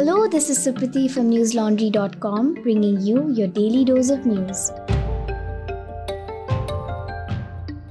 Hello, this is Supriti from newslaundry.com bringing you your daily dose of news.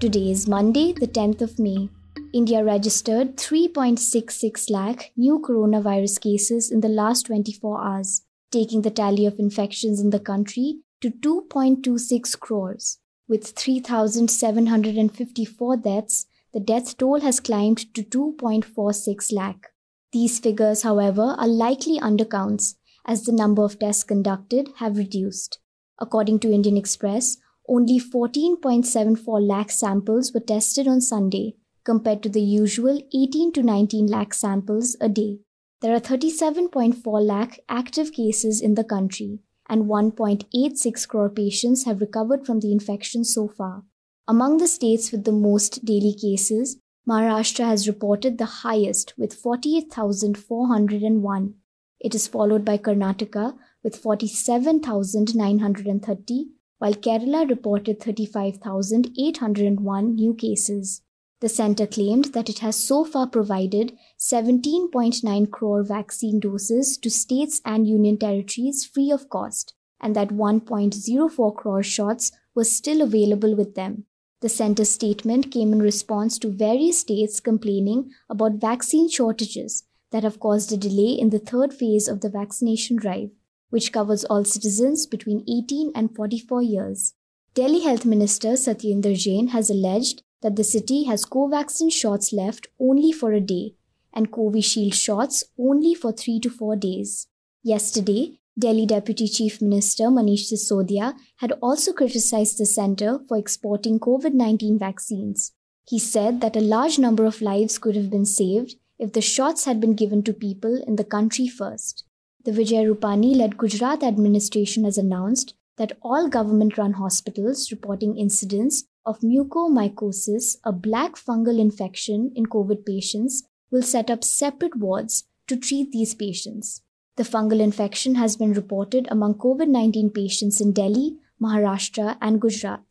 Today is Monday, the 10th of May. India registered 3.66 lakh new coronavirus cases in the last 24 hours, taking the tally of infections in the country to 2.26 crores. With 3,754 deaths, the death toll has climbed to 2.46 lakh. These figures, however, are likely undercounts as the number of tests conducted have reduced. According to Indian Express, only 14.74 lakh samples were tested on Sunday compared to the usual 18 to 19 lakh samples a day. There are 37.4 lakh active cases in the country and 1.86 crore patients have recovered from the infection so far. Among the states with the most daily cases, Maharashtra has reported the highest with 48,401. It is followed by Karnataka with 47,930, while Kerala reported 35,801 new cases. The center claimed that it has so far provided 17.9 crore vaccine doses to states and union territories free of cost, and that 1.04 crore shots were still available with them. The center's statement came in response to various states complaining about vaccine shortages that have caused a delay in the third phase of the vaccination drive, which covers all citizens between 18 and 44 years. Delhi Health Minister Satyendar Jain has alleged that the city has Covaxin shots left only for a day and Covishield shots only for 3 to 4 days. Yesterday, Delhi Deputy Chief Minister Manish Sisodia had also criticized the center for exporting COVID 19 vaccines. He said that a large number of lives could have been saved if the shots had been given to people in the country first. The Vijay Rupani led Gujarat administration has announced that all government run hospitals reporting incidents of mucormycosis, a black fungal infection in COVID patients, will set up separate wards to treat these patients. The fungal infection has been reported among COVID 19 patients in Delhi, Maharashtra, and Gujarat.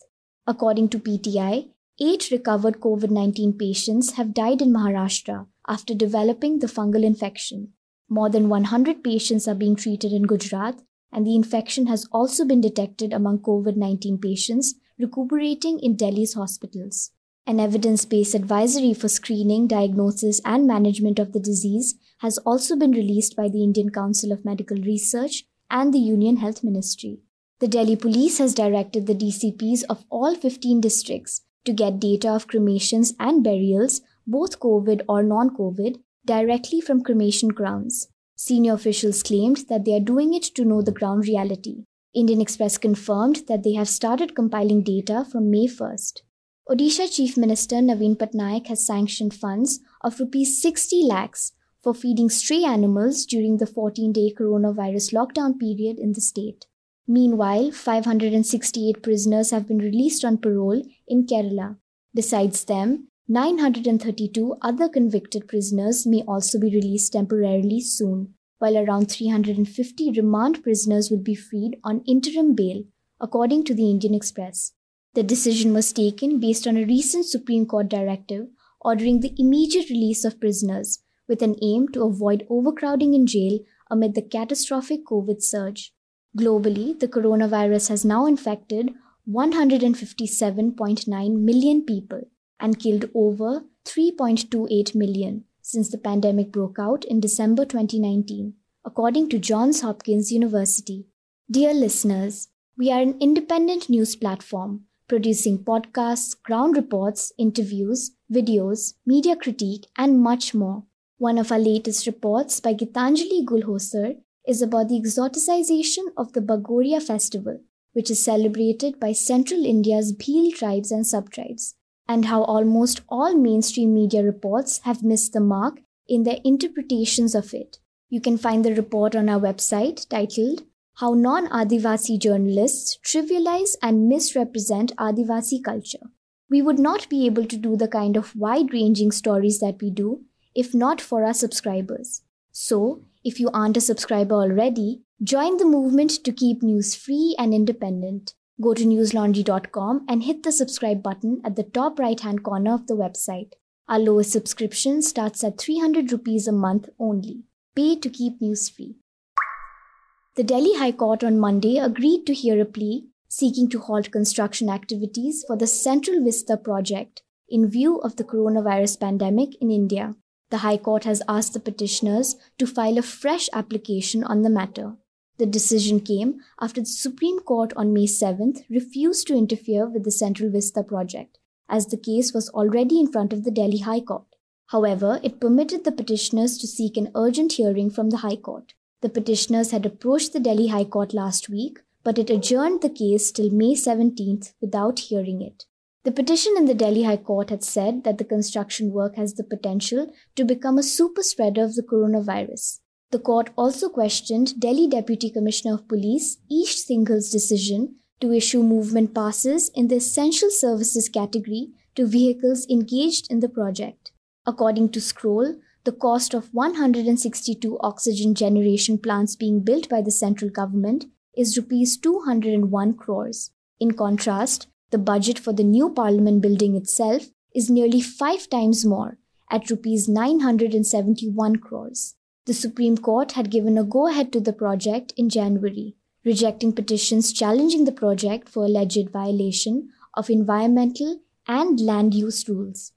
According to PTI, eight recovered COVID 19 patients have died in Maharashtra after developing the fungal infection. More than 100 patients are being treated in Gujarat, and the infection has also been detected among COVID 19 patients recuperating in Delhi's hospitals. An evidence based advisory for screening, diagnosis, and management of the disease has also been released by the Indian Council of Medical Research and the Union Health Ministry. The Delhi police has directed the DCPs of all 15 districts to get data of cremations and burials, both COVID or non COVID, directly from cremation grounds. Senior officials claimed that they are doing it to know the ground reality. Indian Express confirmed that they have started compiling data from May 1st. Odisha Chief Minister Naveen Patnaik has sanctioned funds of rupees 60 lakhs for feeding stray animals during the 14 day coronavirus lockdown period in the state. Meanwhile, 568 prisoners have been released on parole in Kerala. Besides them, 932 other convicted prisoners may also be released temporarily soon, while around 350 remand prisoners will be freed on interim bail, according to the Indian Express. The decision was taken based on a recent Supreme Court directive ordering the immediate release of prisoners with an aim to avoid overcrowding in jail amid the catastrophic COVID surge. Globally, the coronavirus has now infected 157.9 million people and killed over 3.28 million since the pandemic broke out in December 2019, according to Johns Hopkins University. Dear listeners, we are an independent news platform producing podcasts, ground reports, interviews, videos, media critique, and much more. One of our latest reports by Gitanjali Gulhosar is about the exoticization of the Bhagoria festival, which is celebrated by central India's Bhil tribes and subtribes, and how almost all mainstream media reports have missed the mark in their interpretations of it. You can find the report on our website titled how non Adivasi journalists trivialize and misrepresent Adivasi culture. We would not be able to do the kind of wide ranging stories that we do if not for our subscribers. So, if you aren't a subscriber already, join the movement to keep news free and independent. Go to newslaundry.com and hit the subscribe button at the top right hand corner of the website. Our lowest subscription starts at 300 rupees a month only. Pay to keep news free. The Delhi High Court on Monday agreed to hear a plea seeking to halt construction activities for the Central Vista project in view of the coronavirus pandemic in India. The High Court has asked the petitioners to file a fresh application on the matter. The decision came after the Supreme Court on May 7th refused to interfere with the Central Vista project, as the case was already in front of the Delhi High Court. However, it permitted the petitioners to seek an urgent hearing from the High Court. The petitioners had approached the Delhi High Court last week, but it adjourned the case till May 17th without hearing it. The petition in the Delhi High Court had said that the construction work has the potential to become a super spreader of the coronavirus. The court also questioned Delhi Deputy Commissioner of Police Eish Singhal's decision to issue movement passes in the essential services category to vehicles engaged in the project. According to Scroll, the cost of 162 oxygen generation plants being built by the central government is rupees 201 crores. In contrast, the budget for the new parliament building itself is nearly 5 times more at rupees 971 crores. The Supreme Court had given a go ahead to the project in January, rejecting petitions challenging the project for alleged violation of environmental and land use rules.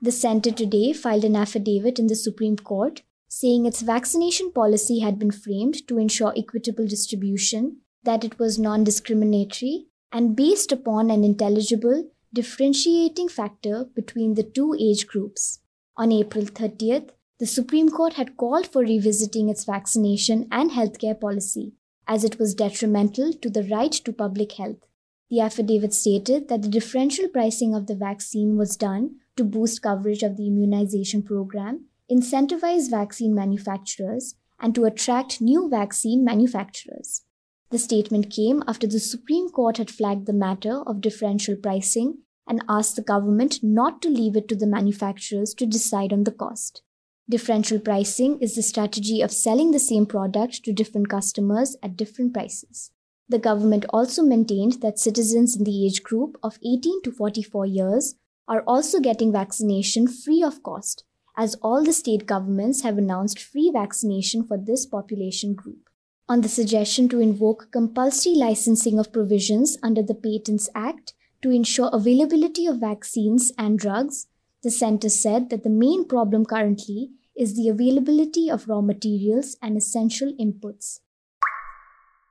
The Centre today filed an affidavit in the Supreme Court saying its vaccination policy had been framed to ensure equitable distribution, that it was non discriminatory, and based upon an intelligible differentiating factor between the two age groups. On April 30th, the Supreme Court had called for revisiting its vaccination and healthcare policy, as it was detrimental to the right to public health. The affidavit stated that the differential pricing of the vaccine was done to boost coverage of the immunization program, incentivize vaccine manufacturers, and to attract new vaccine manufacturers. The statement came after the Supreme Court had flagged the matter of differential pricing and asked the government not to leave it to the manufacturers to decide on the cost. Differential pricing is the strategy of selling the same product to different customers at different prices. The government also maintained that citizens in the age group of 18 to 44 years are also getting vaccination free of cost, as all the state governments have announced free vaccination for this population group. On the suggestion to invoke compulsory licensing of provisions under the Patents Act to ensure availability of vaccines and drugs, the center said that the main problem currently is the availability of raw materials and essential inputs.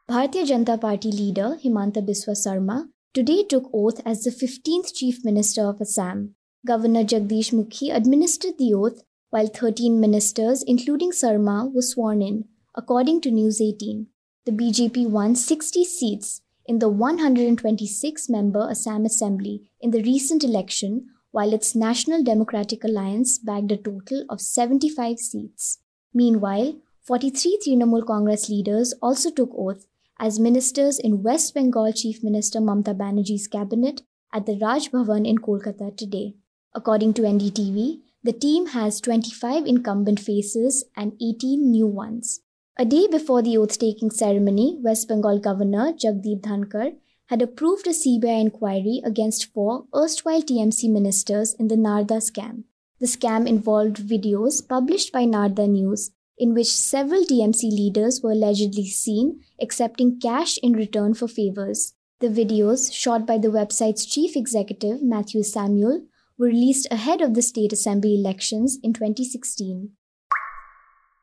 Bharatiya Janata Party leader Himanta Biswa Sarma today took oath as the 15th Chief Minister of Assam. Governor Jagdish Mukhi administered the oath while 13 ministers, including Sarma, were sworn in, according to News 18. The BJP won 60 seats in the 126 member Assam Assembly in the recent election while its National Democratic Alliance bagged a total of 75 seats. Meanwhile, 43 Trinamool Congress leaders also took oath as ministers in West Bengal Chief Minister Mamta Banerjee's cabinet at the Raj Bhavan in Kolkata today. According to NDTV, the team has 25 incumbent faces and 18 new ones. A day before the oath taking ceremony, West Bengal Governor Jagdeep Dhankar had approved a CBI inquiry against four erstwhile TMC ministers in the Narada scam. The scam involved videos published by Narada News in which several TMC leaders were allegedly seen accepting cash in return for favors. The videos, shot by the website's chief executive, Matthew Samuel, were released ahead of the state assembly elections in 2016.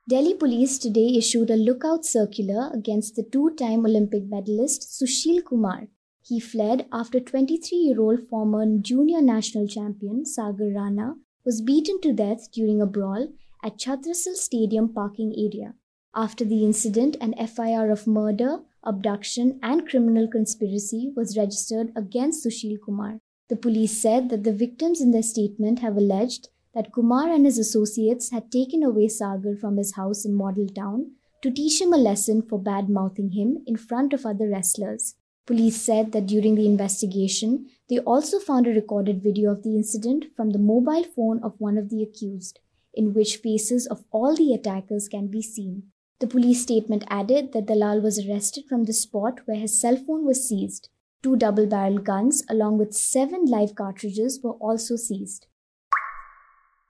Delhi police today issued a lookout circular against the two time Olympic medalist Sushil Kumar, he fled after 23 year old former junior national champion Sagar Rana was beaten to death during a brawl at Chhatrasal Stadium parking area. After the incident, an FIR of murder, abduction, and criminal conspiracy was registered against Sushil Kumar. The police said that the victims in their statement have alleged that Kumar and his associates had taken away Sagar from his house in Model Town to teach him a lesson for bad mouthing him in front of other wrestlers. Police said that during the investigation, they also found a recorded video of the incident from the mobile phone of one of the accused, in which faces of all the attackers can be seen. The police statement added that Dalal was arrested from the spot where his cell phone was seized. Two double barrel guns, along with seven live cartridges, were also seized.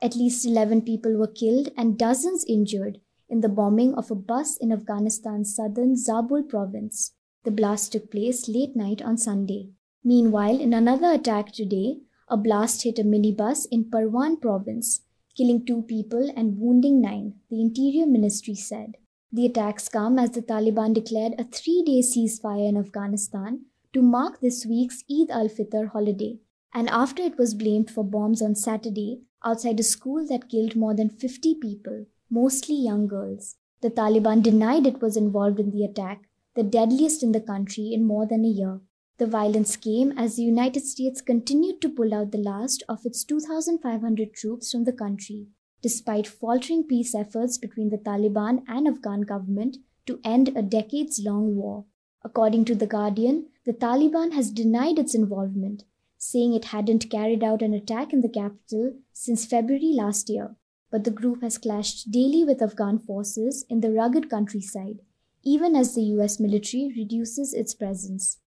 At least 11 people were killed and dozens injured in the bombing of a bus in Afghanistan's southern Zabul province. The blast took place late night on Sunday. Meanwhile, in another attack today, a blast hit a minibus in Parwan province, killing two people and wounding nine, the Interior Ministry said. The attacks come as the Taliban declared a three day ceasefire in Afghanistan to mark this week's Eid al Fitr holiday, and after it was blamed for bombs on Saturday outside a school that killed more than 50 people, mostly young girls. The Taliban denied it was involved in the attack, the deadliest in the country in more than a year. The violence came as the United States continued to pull out the last of its 2,500 troops from the country, despite faltering peace efforts between the Taliban and Afghan government to end a decades long war. According to The Guardian, the Taliban has denied its involvement, saying it hadn't carried out an attack in the capital since February last year. But the group has clashed daily with Afghan forces in the rugged countryside, even as the US military reduces its presence.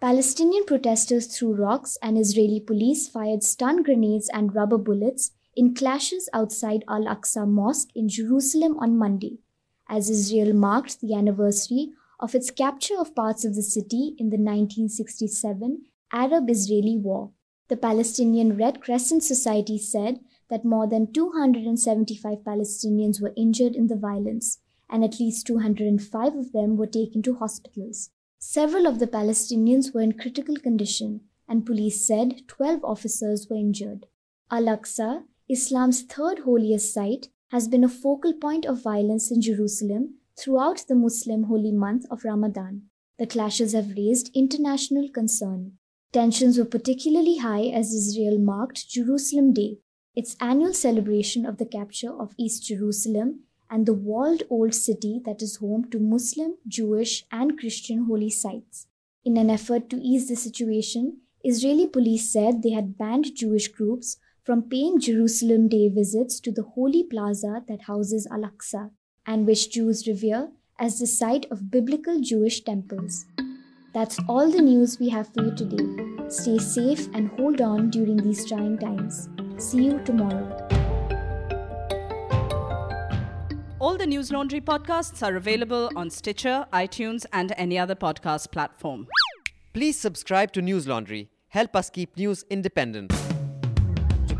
Palestinian protesters threw rocks and Israeli police fired stun grenades and rubber bullets in clashes outside Al Aqsa Mosque in Jerusalem on Monday, as Israel marked the anniversary of its capture of parts of the city in the 1967 Arab Israeli War. The Palestinian Red Crescent Society said that more than 275 Palestinians were injured in the violence, and at least 205 of them were taken to hospitals. Several of the Palestinians were in critical condition, and police said 12 officers were injured. Al Aqsa, Islam's third holiest site, has been a focal point of violence in Jerusalem throughout the Muslim holy month of Ramadan. The clashes have raised international concern. Tensions were particularly high as Israel marked Jerusalem Day, its annual celebration of the capture of East Jerusalem and the walled old city that is home to Muslim, Jewish, and Christian holy sites. In an effort to ease the situation, Israeli police said they had banned Jewish groups from paying Jerusalem Day visits to the holy plaza that houses Al Aqsa and which Jews revere as the site of biblical Jewish temples. That's all the news we have for you today. Stay safe and hold on during these trying times. See you tomorrow. All the News Laundry podcasts are available on Stitcher, iTunes, and any other podcast platform. Please subscribe to News Laundry. Help us keep news independent.